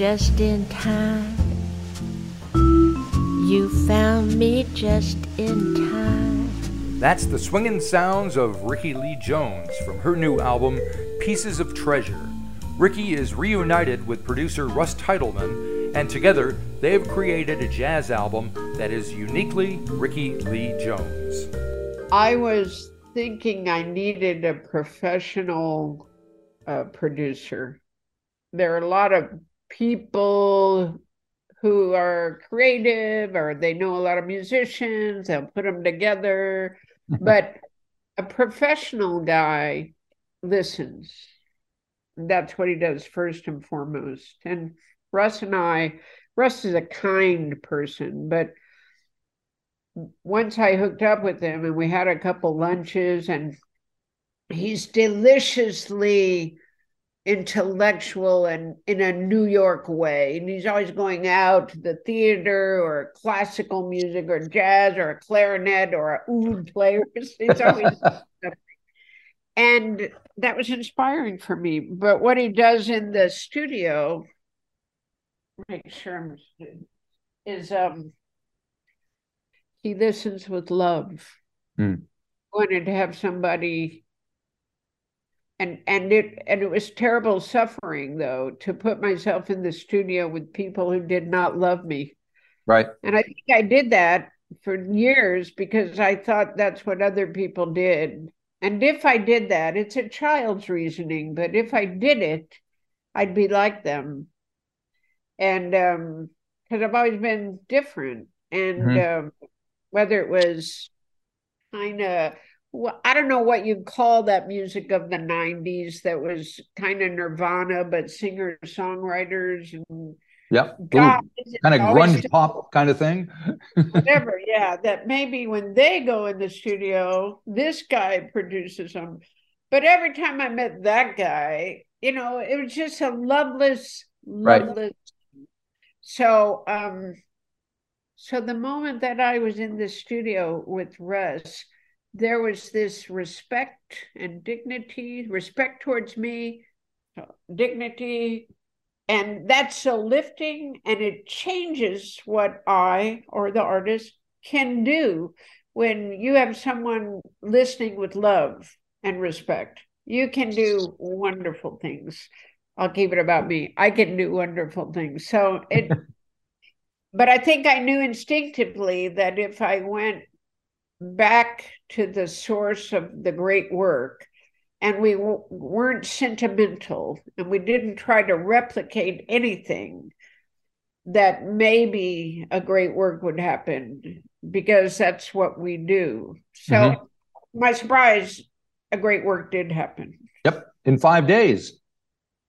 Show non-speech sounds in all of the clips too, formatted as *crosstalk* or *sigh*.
just in time. You found me just in time. That's the swinging sounds of Rickie Lee Jones from her new album, Pieces of Treasure. Rickie is reunited with producer Russ Titelman, and together they have created a jazz album that is uniquely Rickie Lee Jones. I was thinking I needed a professional uh, producer. There are a lot of people who are creative or they know a lot of musicians, they'll put them together. *laughs* but a professional guy listens. That's what he does first and foremost. And Russ and I, Russ is a kind person, but once I hooked up with him and we had a couple lunches and he's deliciously intellectual and in a New York way. And he's always going out to the theater or classical music or jazz or a clarinet or a oud player. *laughs* He's always and that was inspiring for me. But what he does in the studio, make sure I'm is um he listens with love. Mm. Wanted to have somebody and and it and it was terrible suffering though to put myself in the studio with people who did not love me. Right. And i think i did that for years because i thought that's what other people did. And if i did that it's a child's reasoning but if i did it i'd be like them. And um because i've always been different. And mm-hmm. um, whether it was kind of well, I don't know what you'd call that music of the 90s that was kind of Nirvana, but singer songwriters and yeah, kind of grunge pop kind of thing. whatever, *laughs* yeah. That maybe when they go in the studio, this guy produces them. But every time I met that guy, you know, it was just a loveless, loveless. Right. So, um, so the moment that I was in the studio with Russ, there was this respect and dignity, respect towards me, dignity, and that's so lifting and it changes what I or the artist can do when you have someone listening with love and respect. You can do wonderful things. I'll keep it about me. I can do wonderful things. So it *laughs* but I think I knew instinctively that if I went back to the source of the great work and we w- weren't sentimental and we didn't try to replicate anything that maybe a great work would happen because that's what we do. So mm-hmm. my surprise a great work did happen. Yep in five days.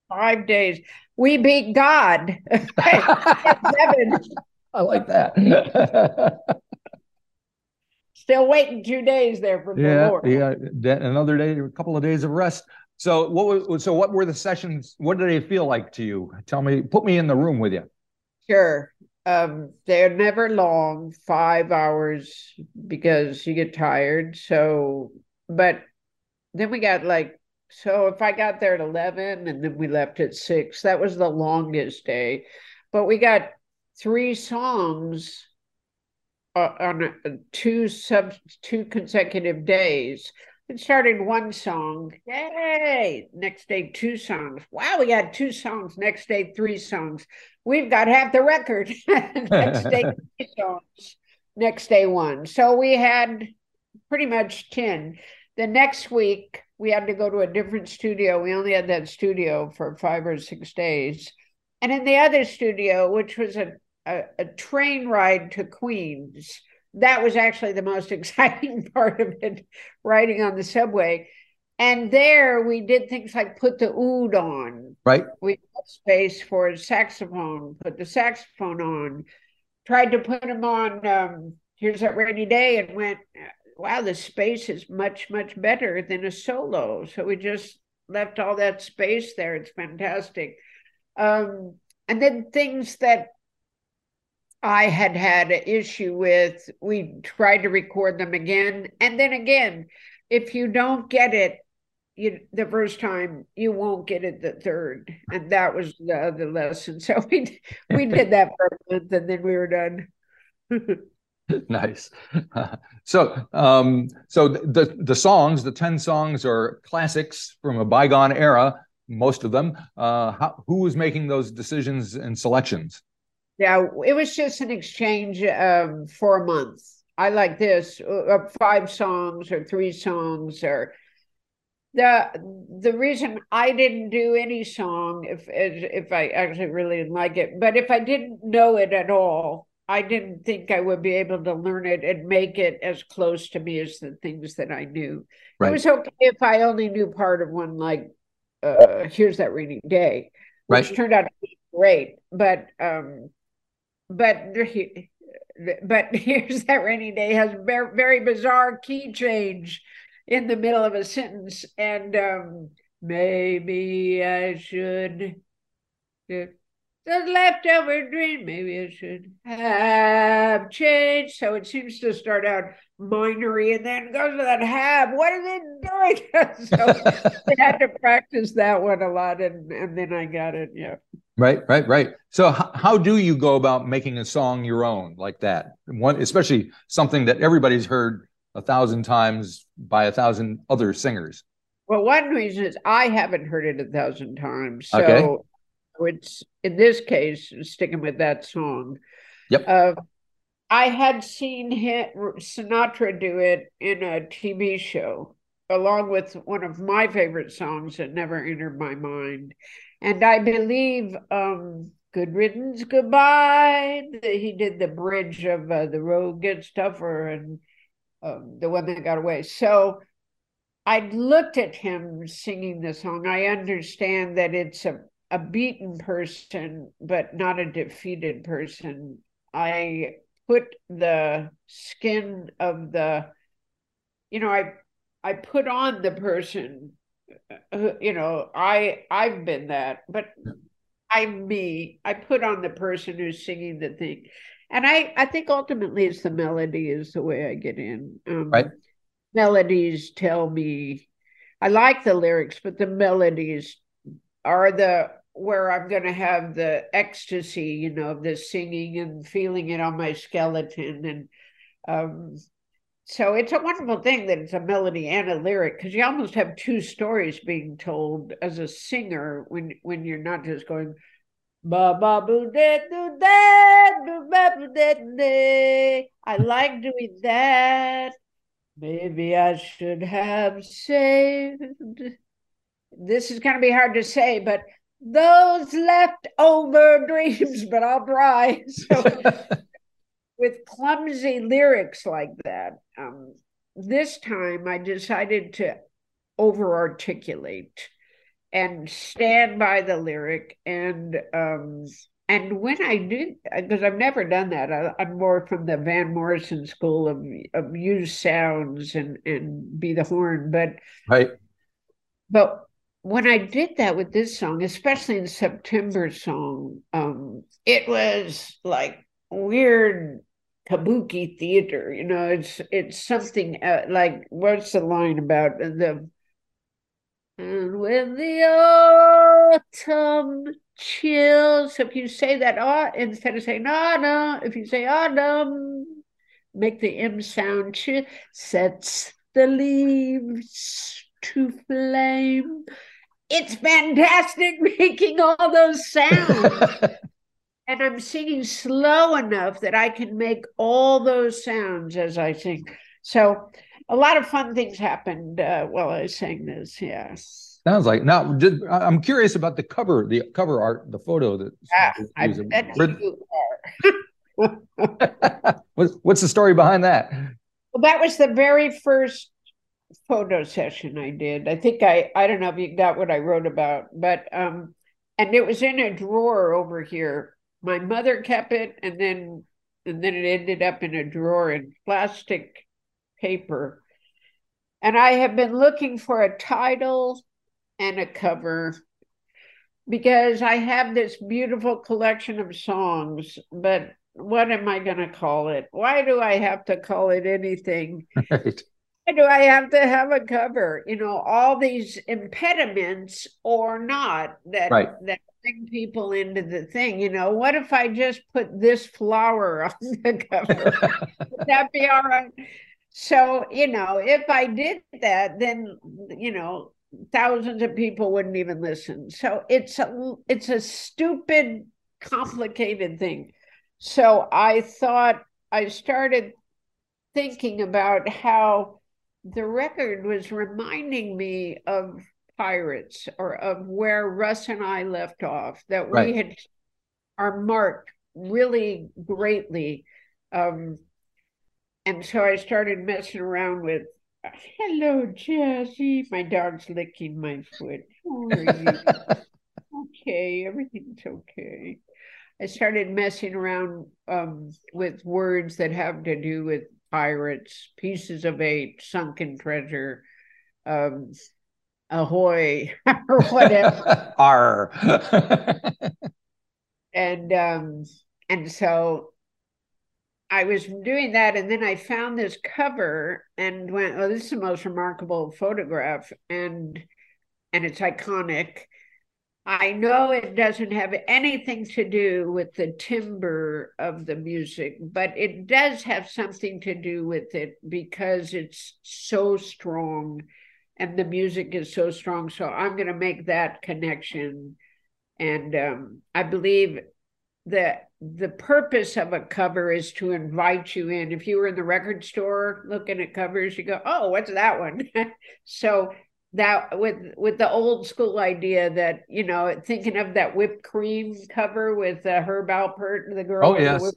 Five days. We beat god. *laughs* *laughs* I like that *laughs* still waiting two days there for yeah, the Lord. Yeah, another day, a couple of days of rest. So what was so what were the sessions? What did they feel like to you? Tell me, put me in the room with you. Sure. Um, they're never long, five hours because you get tired. So, but then we got like, so if I got there at 11 and then we left at six, that was the longest day. But we got three songs Uh, on uh, two sub two consecutive days. and started one song, yay! Next day, two songs. Wow, we got two songs. Next day, three songs. We've got half the record. *laughs* Next day, *laughs* three songs. Next day, one. So we had pretty much 10. The next week, we had to go to a different studio. We only had that studio for five or six days. And in the other studio, which was a a, a train ride to Queens. That was actually the most *laughs* exciting part of it, riding on the subway. And there we did things like put the oud on. Right. We had space for a saxophone, put the saxophone on, tried to put them on um, Here's That Rainy Day and went, wow, the space is much, much better than a solo. So we just left all that space there. It's fantastic. Um, and then things that I had had an issue with. We tried to record them again. And then again, if you don't get it, you the first time you won't get it the third. And that was the other lesson. So *laughs* we we did that for a month and then we were done. *laughs* Nice. *laughs* So um so the the songs the 10 songs are classics from a bygone era most of them. Uh how, who was making those decisions and selections yeah it was just an exchange um for a month i like this uh, five songs or three songs or the the reason I didn't do any song if if I actually really didn't like it, but if I didn't know it at all, I didn't think I would be able to learn it and make it as close to me as the things that I knew. Right. It was okay if I only knew part of one, like uh, "Here's That Rainy Day," which right. turned out to be great. But um, but but *laughs* "Here's That Rainy Day" has very, very bizarre key change in the middle of a sentence, and um, maybe I should. The leftover dream, maybe I should have changed. So it seems to start out minery and then goes to that have. What is it doing? *laughs* so I had to practice that one a lot, and and then I got it. Yeah. Right, right, right. So h- how do you go about making a song your own like that? One, especially something that everybody's heard a thousand times by a thousand other singers. Well, one reason is I haven't heard it a thousand times. So okay. it's in this case, sticking with that song. Yep. Uh, I had seen him, Sinatra do it in a TV show, along with one of my favorite songs that never entered my mind. And I believe um, Good Riddance, Goodbye. He did the bridge of uh, The Road Gets Tougher and um, the one that got away. So I looked at him singing the song. I understand that it's a, a beaten person, but not a defeated person. I put the skin of the, you know, I I put on the person. Uh, you know, I I've been that, but I'm me. I put on the person who's singing the thing and I I think ultimately it's the melody is the way I get in. Um, right. Melodies tell me I like the lyrics, but the melodies are the where I'm going to have the ecstasy, you know, of the singing and feeling it on my skeleton, and um, so it's a wonderful thing that it's a melody and a lyric because you almost have two stories being told as a singer when when you're not just going Ba ba boo de do that, ba boo de I like doing that. Maybe I should have saved. This is going to be hard to say, but those leftover *laughs* dreams, but I'll try. So, *laughs* with clumsy lyrics like that, um, this time I decided to over articulate and stand by the lyric and um and when I did, because I've never done that, I, am more from the Van Morrison school of, of use sounds and and be the horn. But right, but when I did that with this song, especially in September song, um, it was like weird kabuki theater. You know, it's it's something uh, like what's the line about the and when the autumn chills, if you say that uh, instead of saying autumn, if you say autumn, make the M sound chill, sets the leaves to flame. It's fantastic *laughs* making all those sounds. *laughs* and I'm singing slow enough that I can make all those sounds as I sing. So a lot of fun things happened uh, while I was saying this. Yes. Sounds like now. Just, I'm curious about the cover, the cover art, the photo that. Ah, I bet you are. *laughs* what's the story behind that? Well, that was the very first photo session I did. I think I I don't know if you got what I wrote about, but um, and it was in a drawer over here. My mother kept it, and then and then it ended up in a drawer in plastic paper. And I have been looking for a title and a cover because I have this beautiful collection of songs, but what am I going to call it? Why do I have to call it anything? *laughs* Right. Why do I have to have a cover? You know, all these impediments or not that Right. that bring people into the thing. You know, what if I just put this flower *laughs* on the cover? Would that be all right? So, you know, if I did that, then you know, thousands of people wouldn't even listen. So it's a it's a stupid, complicated thing. So I thought I started thinking about how the record was reminding me of pirates or of where Russ and I left off, that we Right. had our mark really greatly. Um, and so I started messing around with, hello, Jazzy. My dog's licking my foot. Are *laughs* okay, everything's okay. I started messing around um, with words that have to do with pirates, pieces of eight, sunken treasure, um, ahoy, *laughs* or whatever. *laughs* R. *laughs* and um, and so I was doing that, and then I found this cover and went, "Oh, this is the most remarkable photograph," and and it's iconic. I know it doesn't have anything to do with the timbre of the music, but it does have something to do with it because it's so strong and the music is so strong. So I'm going to make that connection. And um, I believe that the purpose of a cover is to invite you in. If you were in the record store looking at covers, you go, "Oh, what's that one?" *laughs* so that with with the old school idea that you know thinking of that whipped cream cover with uh, Herb Alpert and the girl. Oh, yes.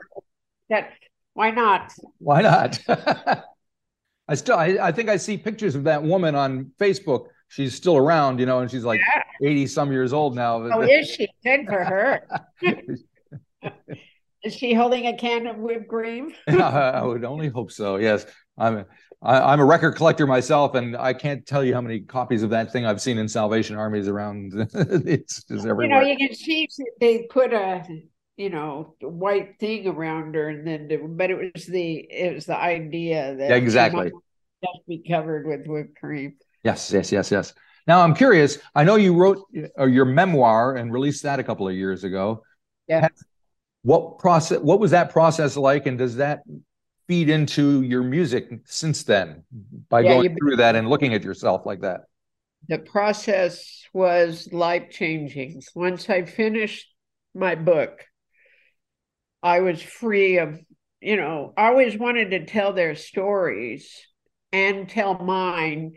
that why not? Why not? *laughs* I still, I, I think I see pictures of that woman on Facebook. She's still around, you know, and she's like 80 some years old now. Oh, is she good for her? *laughs* is she holding a can of whipped cream? *laughs* I would only hope so. Yes, I'm. I, I'm a record collector myself, and I can't tell you how many copies of that thing I've seen in Salvation Armies around. *laughs* it's just You know, you can see they put a you know white thing around her, and then the- but it was the it was the idea that Yeah, exactly. just be covered with whipped cream. Yes, yes, yes, yes. Now I'm curious. I know you wrote uh, your memoir and released that a couple of years ago. Yeah. What process? What was that process like, and does that feed into your music since then by Yeah, going through that and looking at yourself like that? the process was life changing. Once I finished my book, I was free of, you know, I always wanted to tell their stories and tell mine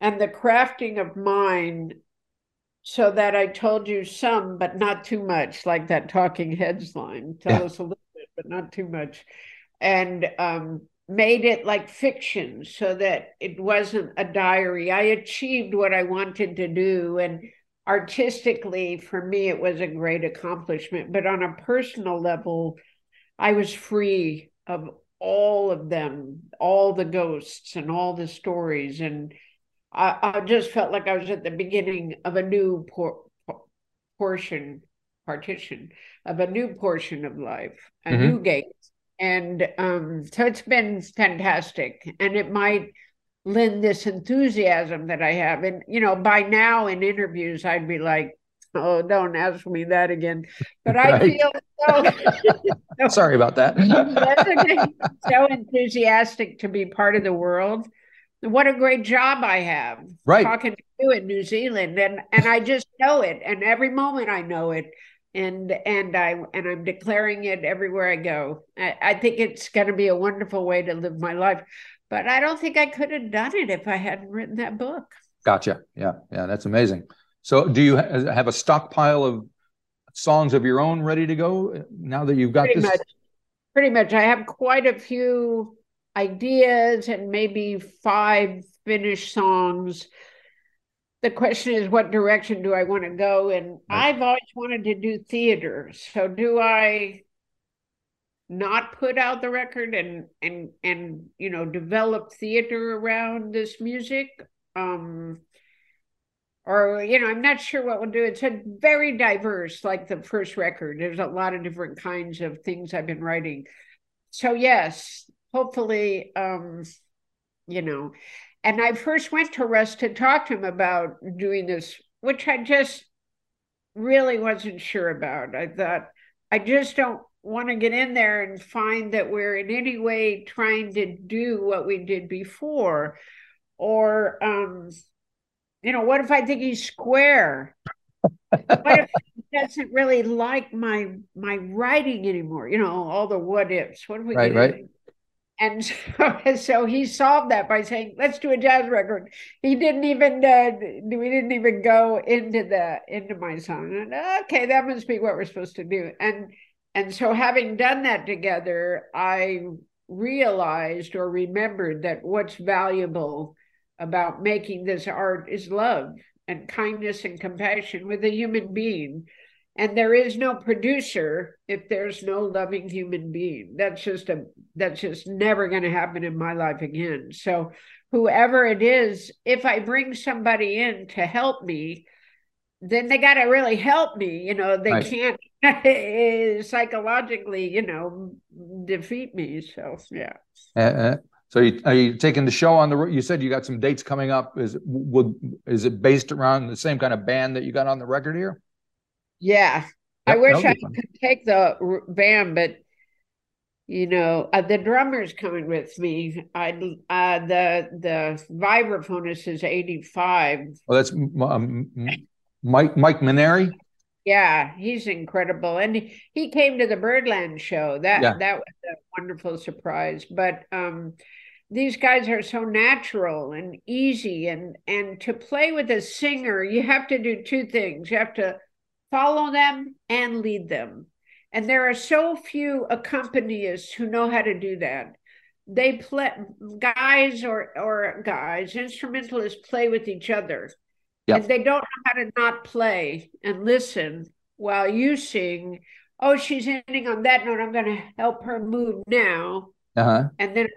and the crafting of mine so that I told you some, but not too much, like that Talking Heads line. Tell Yeah. us a little bit, but not too much. And um, made it like fiction so that it wasn't a diary. I achieved what I wanted to do. And artistically, for me, it was a great accomplishment. But on a personal level, I was free of all of them, all the ghosts and all the stories. And I, I just felt like I was at the beginning of a new por- por- portion, partition of a new portion of life, a Mhm. new gate. And um, so it's been fantastic. And it might lend this enthusiasm that I have. And, you know, by now in interviews, I'd be like, oh, don't ask me that again. But I Right. feel so. *laughs* Sorry about that. So enthusiastic to be part of the world. What a great job I have Right. talking to you in New Zealand, and and I just know it, and every moment I know it, and and I and I'm declaring it everywhere I go. I, I think it's going to be a wonderful way to live my life, but I don't think I could have done it if I hadn't written that book. Gotcha. Yeah, yeah, that's amazing. So, do you ha- uh, have a stockpile of songs of your own ready to go uh, now that you've got Pretty this? much, pretty much. I have quite a few ideas and maybe five finished songs. The question is, what direction do I want to go? And Right. I've always wanted to do theater. So do I not put out the record and and and you know develop theater around this music? Um or you know, I'm not sure what we'll do. It's a very diverse, like the first record. There's a lot of different kinds of things I've been writing. So yes, hopefully um you know. And I first went to Russ to talk to him about doing this, which I just really wasn't sure about. I thought, I just don't want to get in there and find that we're in any way trying to do what we did before. Or, um, you know, what if I think he's square? what if he doesn't really like my my writing anymore? You know, all the what ifs. What if we right, right. And so, *laughs* so he solved that by saying, "Let's do a jazz record." He didn't even uh, we didn't even go into the into my song. And okay, that must be what we're supposed to do. And and so, having done that together, I realized or remembered that what's valuable about making this art is love and kindness and compassion with a human being. And there is no producer if there's no loving human being. That's just a that's just never going to happen in my life again. So whoever it is, if I bring somebody in to help me, then they got to really help me. You know, they right. can't *laughs* psychologically, you know, defeat me. So yeah. Uh, uh, so you, are you taking the show on the road? You said you got some dates coming up. Is it would is it based around the same kind of band that you got on the record here? Yeah, yep, I wish I could take the band, but you know uh, the drummer's coming with me. I uh, the the vibraphonist is eighty five. Well, that's um, Mike Mike Mainieri. Yeah, he's incredible, and he came to the Birdland show. That yeah. that was a wonderful surprise. But um, these guys are so natural and easy, and and to play with a singer, you have to do two things. You have to follow them and lead them, and there are so few accompanists who know how to do that. They play guys or or guys instrumentalists play with each other Yep. And they don't know how to not play and listen while you sing. Oh, she's ending on that note. I'm going to help her move now. Uh-huh. And then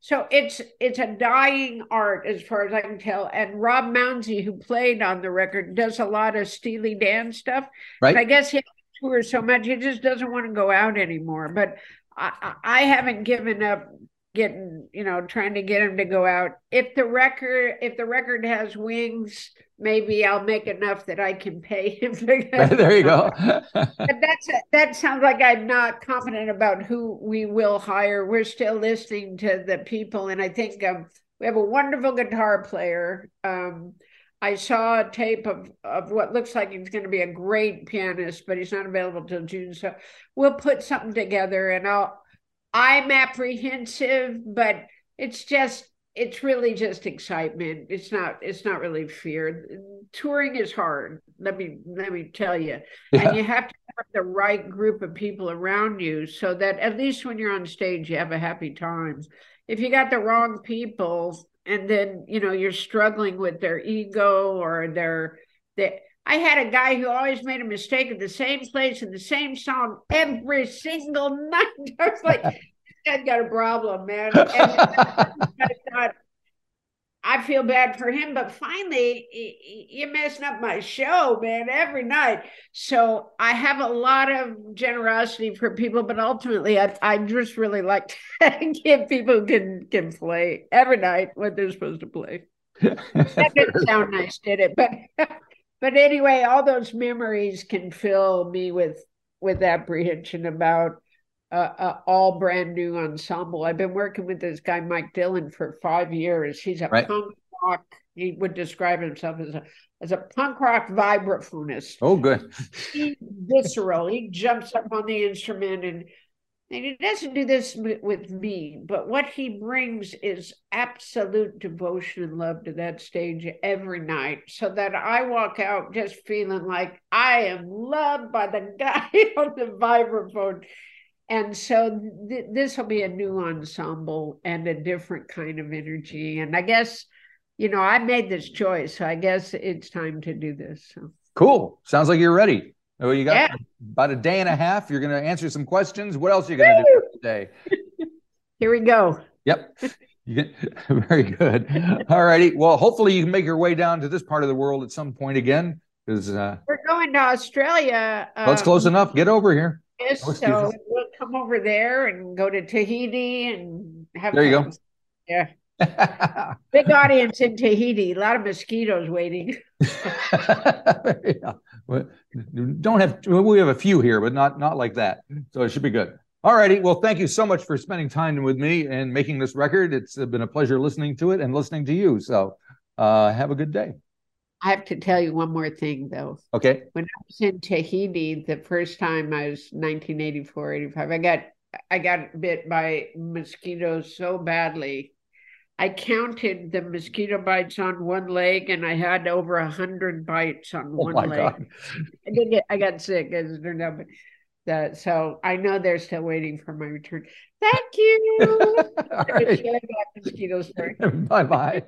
so it's it's a dying art as far as I can tell. And Rob Mounsey, who played on the record, does a lot of Steely Dan stuff. Right. But I guess he tours so much he just doesn't want to go out anymore. But I, I haven't given up getting you know trying to get him to go out if the record if the record has wings maybe i'll make enough that i can pay him *laughs* there you go. *laughs* *laughs* But that's a, that sounds like i'm not confident about who we will hire. We're still listening to the people and i think um, we have a wonderful guitar player. Um, I saw a tape of, of what looks like he's going to be a great pianist, but he's not available till June. So we'll put something together and I'll I'm apprehensive, but it's just it's really just excitement. It's not it's not really fear. Touring is hard. Let me let me tell you. Yeah. And you have to have the right group of people around you so that at least when you're on stage you have a happy time. If you got the wrong people and then you know you're struggling with their ego or their their I had a guy who always made a mistake at the same place in the same song every single *laughs* night. I was like, that got a problem, man. And *laughs* *laughs* I feel bad for him, but finally, you're messing up my show, man, every night. So I have a lot of generosity for people, but ultimately, I, I just really like *laughs* to give people who can can play every night what they're supposed to play. *laughs* that didn't sound nice, did it? But *laughs* but anyway, all those memories can fill me with with apprehension about uh, uh, all brand new ensemble. I've been working with this guy Mike Dillon for five years. He's a right. punk rock. He would describe himself as a as a punk rock vibraphonist. Oh, good. He's visceral. He jumps up on the instrument and and he doesn't do this with me, but what he brings is absolute devotion and love to that stage every night, so that I walk out just feeling like I am loved by the *laughs* guy on the vibraphone. And so th- this will be a new ensemble and a different kind of energy. And I guess, you know, I made this choice, so I guess it's time to do this. So. Cool. Sounds like you're ready. Oh, you got yeah. about a day and a half. You're going to answer some questions. What else are you going to do today? *laughs* Here we go. Yep. *laughs* Very good. All righty. Well, hopefully you can make your way down to this part of the world at some point again. Because uh, we're going to Australia. Um, well, close enough. Get over here. Yes, oh, so come over there and go to Tahiti and have. There you go. Yeah. *laughs* Big audience in Tahiti. A lot of mosquitoes waiting. *laughs* yeah. Well, don't have we have a few here, but not not like that. So it should be good. All righty. Well, thank you so much for spending time with me and making this record. It's been a pleasure listening to it and listening to you. So uh, have a good day. I have to tell you one more thing, though. Okay. When I was in Tahiti, the first time I was 1984, 85, I got I got bit by mosquitoes so badly. I counted the mosquito bites on one leg, and I had over a hundred bites on Oh one my leg. God. *laughs* I did get, I got sick as it turned out, but that so I know they're still waiting for my return. Thank you. *laughs* All right. *laughs* Share that mosquito story. Bye bye.